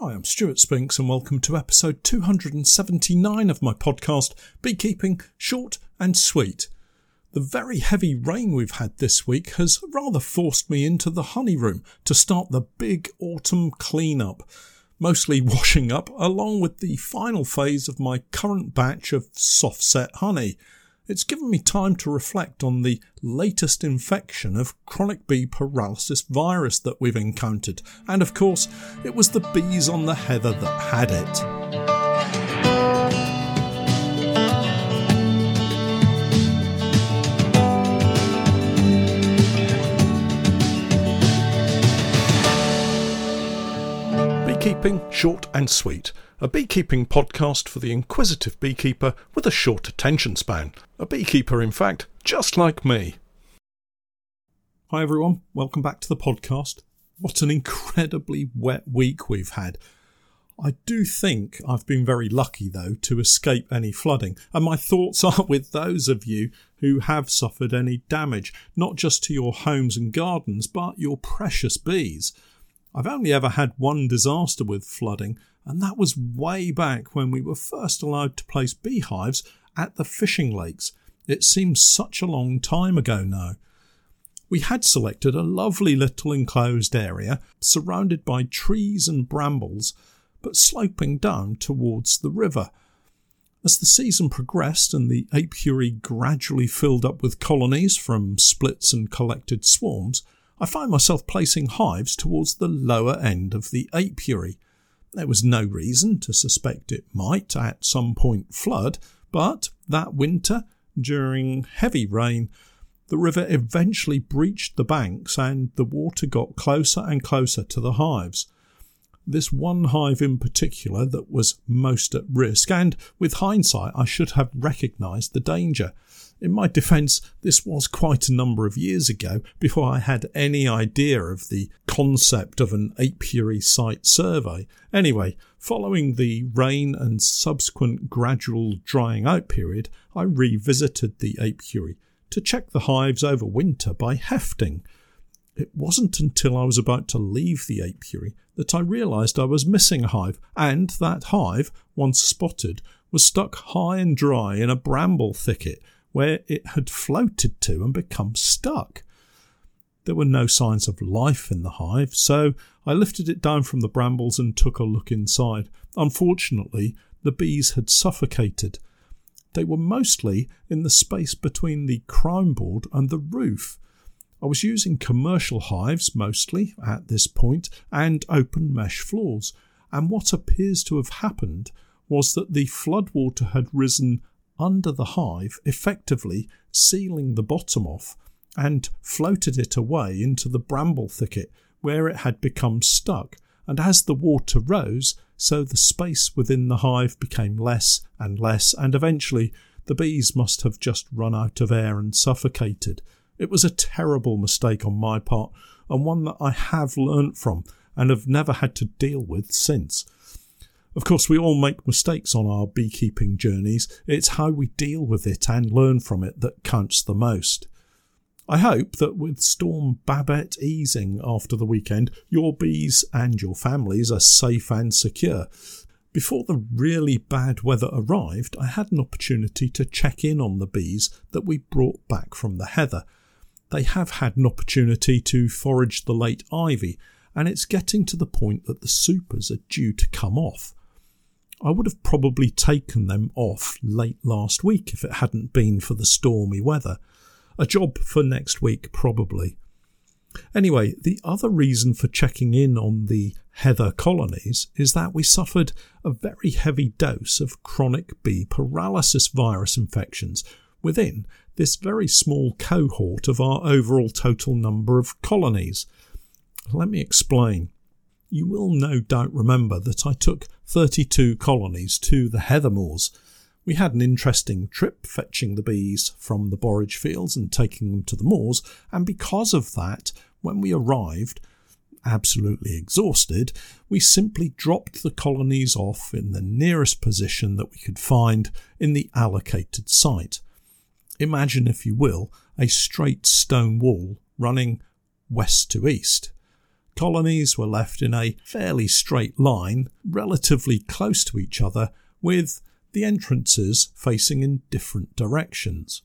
Hi, I'm Stewart Spinks, and welcome to episode 279 of my podcast, Beekeeping Short and Sweet. The very heavy rain we've had this week has rather forced me into the honey room to start the big autumn cleanup, mostly washing up along with the final phase of my current batch of soft set honey. It's given me time to reflect on the latest infection of chronic bee paralysis virus that we've encountered, and of course, it was the bees on the heather that had it. Beekeeping Short and Sweet, a beekeeping podcast for the inquisitive beekeeper with a short attention span. A beekeeper, in fact, just like me. Hi everyone, welcome back to the podcast. What an incredibly wet week we've had. I do think I've been very lucky, though, to escape any flooding, and my thoughts are with those of you who have suffered any damage, not just to your homes and gardens, but your precious bees. I've only ever had one disaster with flooding, and that was way back when we were first allowed to place beehives at the fishing lakes. It seems such a long time ago now. We had selected a lovely little enclosed area surrounded by trees and brambles, but sloping down towards the river. As the season progressed and the apiary gradually filled up with colonies from splits and collected swarms, I find myself placing hives towards the lower end of the apiary. There was no reason to suspect it might at some point flood, but that winter, during heavy rain, the river eventually breached the banks and the water got closer and closer to the hives. This one hive in particular that was most at risk, and with hindsight, I should have recognised the danger. In my defence, this was quite a number of years ago before I had any idea of the concept of an apiary site survey. Anyway, following the rain and subsequent gradual drying out period, I revisited the apiary to check the hives over winter by hefting. It wasn't until I was about to leave the apiary that I realised I was missing a hive, and that hive, once spotted, was stuck high and dry in a bramble thicket where it had floated to and become stuck. There were no signs of life in the hive, so I lifted it down from the brambles and took a look inside. Unfortunately, the bees had suffocated. They were mostly in the space between the crown board and the roof. I was using commercial hives mostly at this point and open mesh floors, and what appears to have happened was that the floodwater had risen under the hive, effectively sealing the bottom off, and floated it away into the bramble thicket where it had become stuck. And as the water rose, so the space within the hive became less and less, and eventually the bees must have just run out of air and suffocated. It was a terrible mistake on my part, and one that I have learnt from and have never had to deal with since. Of course, we all make mistakes on our beekeeping journeys. It's how we deal with it and learn from it that counts the most. I hope that with Storm Babette easing after the weekend, your bees and your families are safe and secure. Before the really bad weather arrived, I had an opportunity to check in on the bees that we brought back from the heather. They have had an opportunity to forage the late ivy, and it's getting to the point that the supers are due to come off. I would have probably taken them off late last week if it hadn't been for the stormy weather. A job for next week, probably. Anyway, the other reason for checking in on the heather colonies is that we suffered a very heavy dose of chronic bee paralysis virus infections within this very small cohort of our overall total number of colonies. Let me explain. You will no doubt remember that I took 32 colonies to the heather moors. We had an interesting trip fetching the bees from the borage fields and taking them to the moors, and because of that, when we arrived, absolutely exhausted, we simply dropped the colonies off in the nearest position that we could find in the allocated site. Imagine, if you will, a straight stone wall running west to east. Colonies were left in a fairly straight line, relatively close to each other, with the entrances facing in different directions.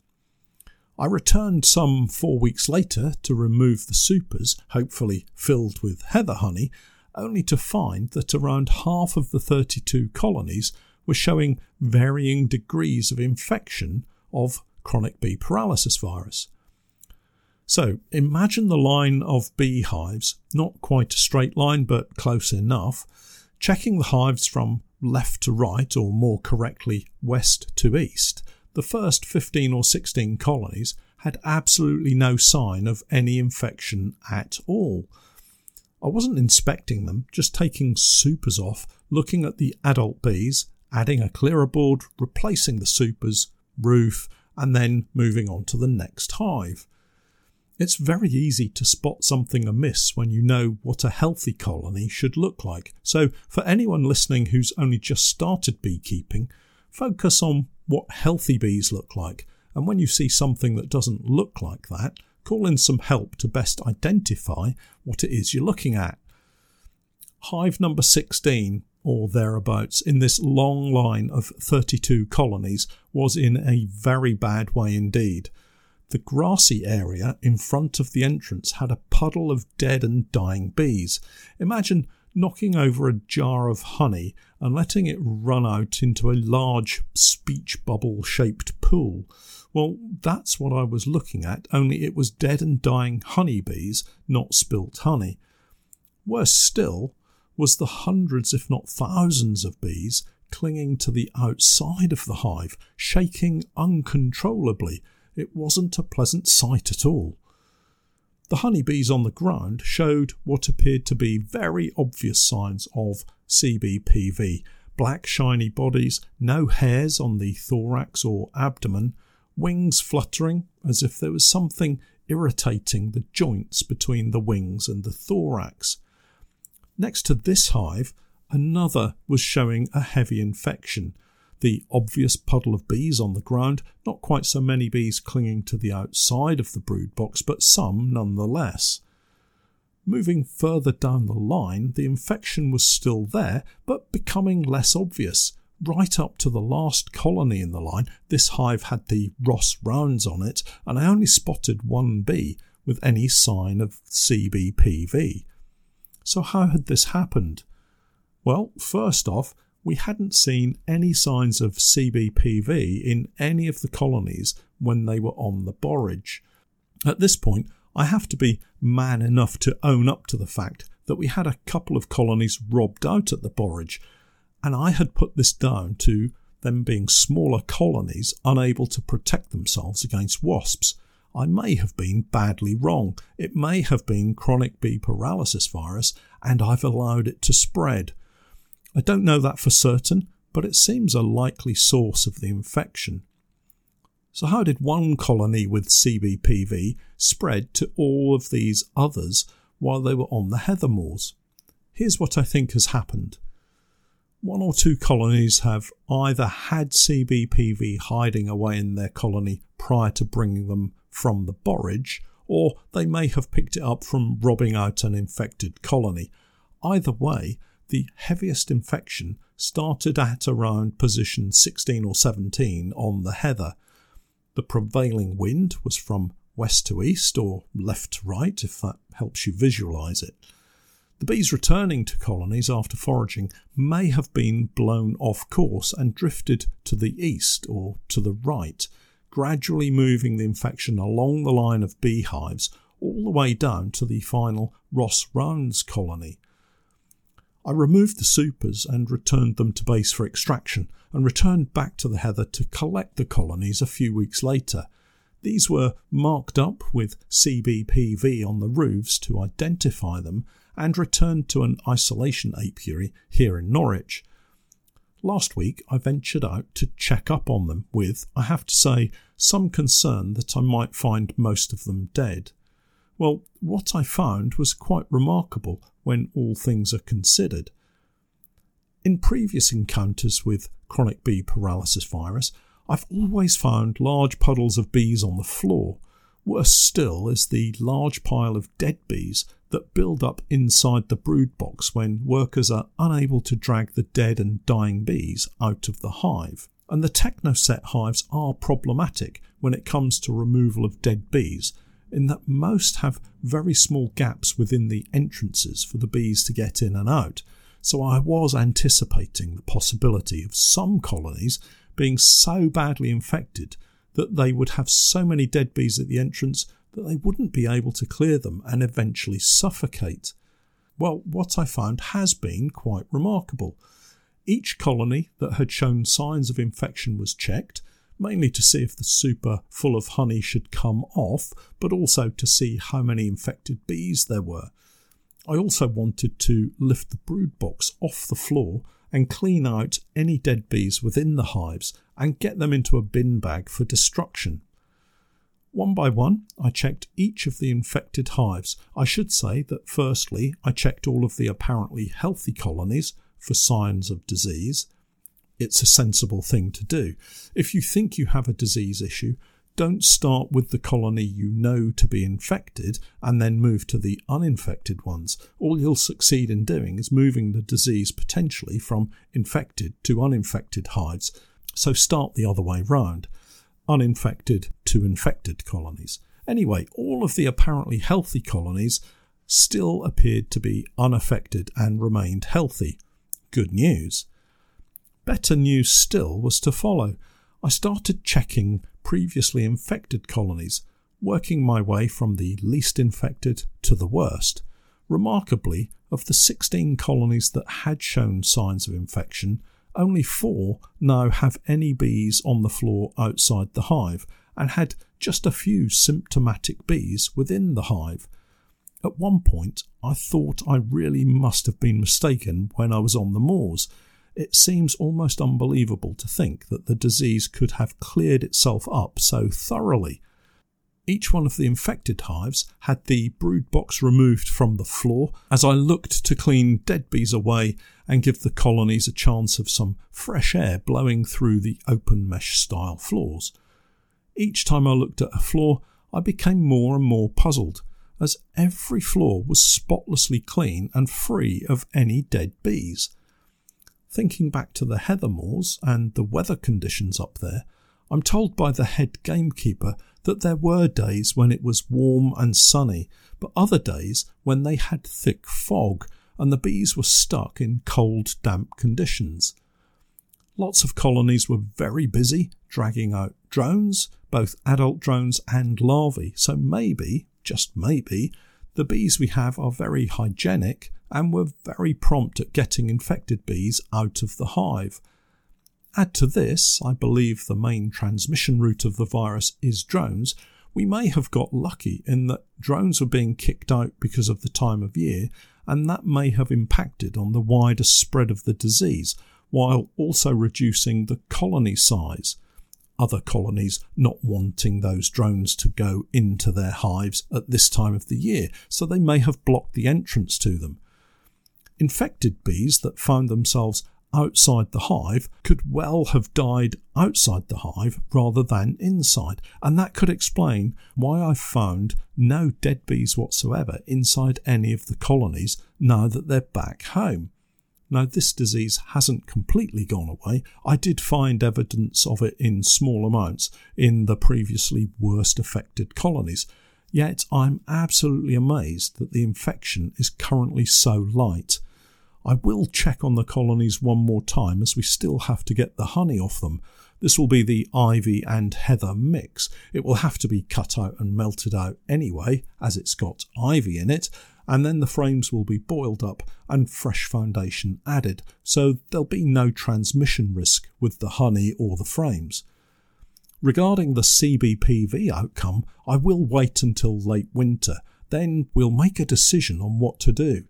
I returned some four weeks later to remove the supers, hopefully filled with heather honey, only to find that around half of the 32 colonies were showing varying degrees of infection of chronic bee paralysis virus. So imagine the line of beehives, not quite a straight line but close enough, checking the hives from left to right, or more correctly, west to east. The first 15 or 16 colonies had absolutely no sign of any infection at all. I wasn't inspecting them, just taking supers off, looking at the adult bees, adding a clearer board, replacing the supers, roof, and then moving on to the next hive. It's very easy to spot something amiss when you know what a healthy colony should look like. So, for anyone listening who's only just started beekeeping, focus on what healthy bees look like. And when you see something that doesn't look like that, call in some help to best identify what it is you're looking at. Hive number 16 or thereabouts in this long line of 32 colonies was in a very bad way indeed. The grassy area in front of the entrance had a puddle of dead and dying bees. Imagine knocking over a jar of honey and letting it run out into a large speech bubble shaped pool. Well, that's what I was looking at, only it was dead and dying honeybees, not spilt honey. Worse still was the hundreds, if not thousands, of bees clinging to the outside of the hive, shaking uncontrollably. It wasn't a pleasant sight at all. The honeybees on the ground showed what appeared to be very obvious signs of CBPV black shiny bodies, no hairs on the thorax or abdomen, wings fluttering as if there was something irritating the joints between the wings and the thorax. Next to this hive, another was showing a heavy infection. The obvious puddle of bees on the ground, not quite so many bees clinging to the outside of the brood box, but some nonetheless. Moving further down the line, the infection was still there, but becoming less obvious right up to the last colony in the line, this hive had the Ross rounds on it, and I only spotted one bee with any sign of CBPV. So, how had this happened? Well, first off, we hadn't seen any signs of CBPV in any of the colonies when they were on the borage. At this point, I have to be man enough to own up to the fact that we had a couple of colonies robbed out at the borage, and I had put this down to them being smaller colonies unable to protect themselves against wasps. I may have been badly wrong. It may have been chronic bee paralysis virus, and I've allowed it to spread. I don't know that for certain, but it seems a likely source of the infection. So, how did one colony with CBPV spread to all of these others while they were on the heather moors? Here's what I think has happened one or two colonies have either had CBPV hiding away in their colony prior to bringing them from the borage, or they may have picked it up from robbing out an infected colony. Either way, the heaviest infection started at around position 16 or 17 on the heather. The prevailing wind was from west to east or left to right, if that helps you visualize it. The bees returning to colonies after foraging may have been blown off course and drifted to the east or to the right, gradually moving the infection along the line of beehives all the way down to the final Ross Rounds colony. I removed the supers and returned them to base for extraction and returned back to the heather to collect the colonies a few weeks later. These were marked up with CBPV on the roofs to identify them and returned to an isolation apiary here in Norwich. Last week I ventured out to check up on them with, I have to say, some concern that I might find most of them dead. Well, what I found was quite remarkable when all things are considered. In previous encounters with chronic bee paralysis virus, I've always found large puddles of bees on the floor, Worse still is the large pile of dead bees that build up inside the brood box when workers are unable to drag the dead and dying bees out of the hive. And the Technoset hives are problematic when it comes to removal of dead bees, in that most have very small gaps within the entrances for the bees to get in and out. So I was anticipating the possibility of some colonies being so badly infected that they would have so many dead bees at the entrance that they wouldn't be able to clear them and eventually suffocate. Well, what I found has been quite remarkable. Each colony that had shown signs of infection was checked, mainly to see if the super full of honey should come off, but also to see how many infected bees there were. I also wanted to lift the brood box off the floor and clean out any dead bees within the hives and get them into a bin bag for destruction. One by one, I checked each of the infected hives. I should say that firstly, I checked all of the apparently healthy colonies for signs of disease. It's a sensible thing to do. If you think you have a disease issue, don't start with the colony you know to be infected and then move to the uninfected ones. All you'll succeed in doing is moving the disease potentially from infected to uninfected hives. So start the other way round uninfected to infected colonies. Anyway, all of the apparently healthy colonies still appeared to be unaffected and remained healthy. Good news. Better news still was to follow. I started checking previously infected colonies, working my way from the least infected to the worst. Remarkably, of the 16 colonies that had shown signs of infection, only four now have any bees on the floor outside the hive and had just a few symptomatic bees within the hive. At one point, I thought I really must have been mistaken when I was on the moors. It seems almost unbelievable to think that the disease could have cleared itself up so thoroughly. Each one of the infected hives had the brood box removed from the floor as I looked to clean dead bees away and give the colonies a chance of some fresh air blowing through the open mesh style floors. Each time I looked at a floor, I became more and more puzzled, as every floor was spotlessly clean and free of any dead bees. Thinking back to the heather moors and the weather conditions up there, I'm told by the head gamekeeper that there were days when it was warm and sunny, but other days when they had thick fog and the bees were stuck in cold, damp conditions. Lots of colonies were very busy dragging out drones, both adult drones and larvae, so maybe, just maybe, the bees we have are very hygienic and were very prompt at getting infected bees out of the hive. Add to this, I believe the main transmission route of the virus is drones. We may have got lucky in that drones were being kicked out because of the time of year, and that may have impacted on the wider spread of the disease, while also reducing the colony size. Other colonies not wanting those drones to go into their hives at this time of the year, so they may have blocked the entrance to them. Infected bees that found themselves outside the hive could well have died outside the hive rather than inside, and that could explain why I found no dead bees whatsoever inside any of the colonies now that they're back home. Now, this disease hasn't completely gone away. I did find evidence of it in small amounts in the previously worst affected colonies, yet I'm absolutely amazed that the infection is currently so light I will check on the colonies one more time as we still have to get the honey off them. This will be the ivy and heather mix. It will have to be cut out and melted out anyway, as it's got ivy in it, and then the frames will be boiled up and fresh foundation added, so there'll be no transmission risk with the honey or the frames. Regarding the CBPV outcome, I will wait until late winter, then we'll make a decision on what to do.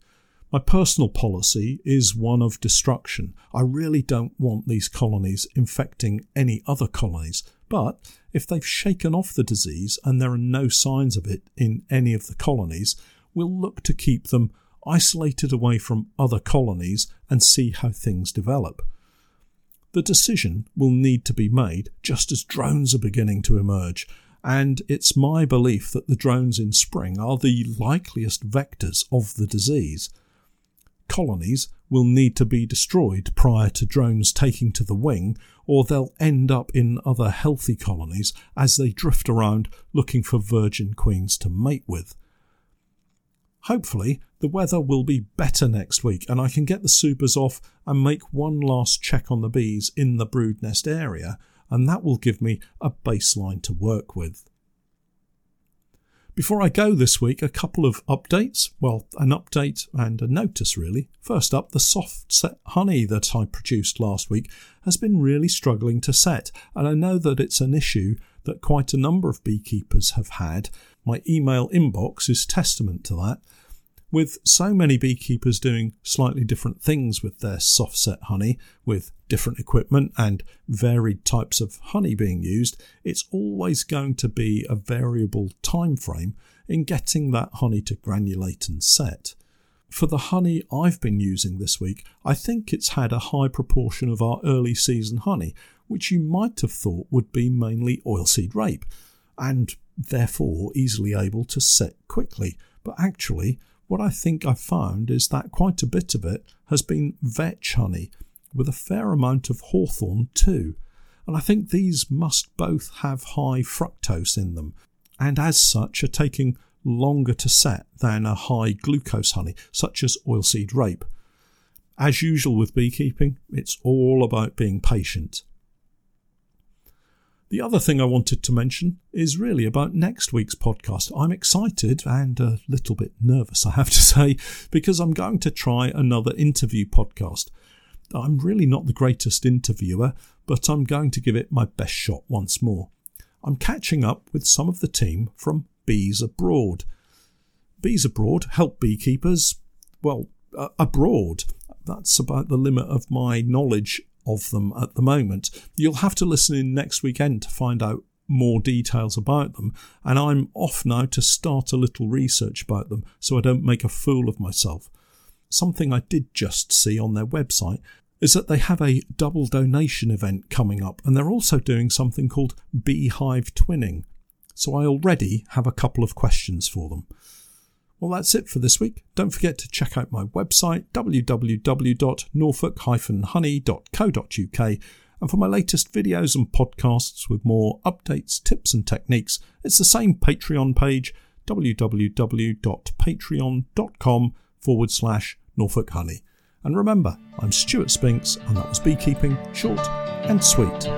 My personal policy is one of destruction. I really don't want these colonies infecting any other colonies, but if they've shaken off the disease and there are no signs of it in any of the colonies, we'll look to keep them isolated away from other colonies and see how things develop. The decision will need to be made just as drones are beginning to emerge, and it's my belief that the drones in spring are the likeliest vectors of the disease. Colonies will need to be destroyed prior to drones taking to the wing, or they'll end up in other healthy colonies as they drift around looking for virgin queens to mate with. Hopefully, the weather will be better next week and I can get the supers off and make one last check on the bees in the brood nest area, and that will give me a baseline to work with. Before I go this week, a couple of updates. Well, an update and a notice, really. First up, the soft set honey that I produced last week has been really struggling to set, and I know that it's an issue that quite a number of beekeepers have had. My email inbox is testament to that. With so many beekeepers doing slightly different things with their soft set honey, with different equipment and varied types of honey being used, it's always going to be a variable time frame in getting that honey to granulate and set. For the honey I've been using this week, I think it's had a high proportion of our early season honey, which you might have thought would be mainly oilseed rape, and therefore easily able to set quickly. But actually, what I think I've found is that quite a bit of it has been vetch honey, with a fair amount of hawthorn too. And I think these must both have high fructose in them, and as such are taking longer to set than a high glucose honey, such as oilseed rape. As usual with beekeeping, it's all about being patient. The other thing I wanted to mention is really about next week's podcast. I'm excited and a little bit nervous, I have to say, because I'm going to try another interview podcast. I'm really not the greatest interviewer, but I'm going to give it my best shot once more. I'm catching up with some of the team from Bees Abroad. Bees Abroad help beekeepers, well, uh, abroad. That's about the limit of my knowledge of them at the moment. You'll have to listen in next weekend to find out more details about them, and I'm off now to start a little research about them so I don't make a fool of myself. Something I did just see on their website is that they have a double donation event coming up, and they're also doing something called beehive twinning. So I already have a couple of questions for them. Well, that's it for this week. Don't forget to check out my website, www.norfolk-honey.co.uk, and for my latest videos and podcasts with more updates, tips, and techniques, it's the same Patreon page, www.patreon.com forward slash Norfolk Honey. And remember, I'm Stewart Spinks, and that was Beekeeping Short and Sweet.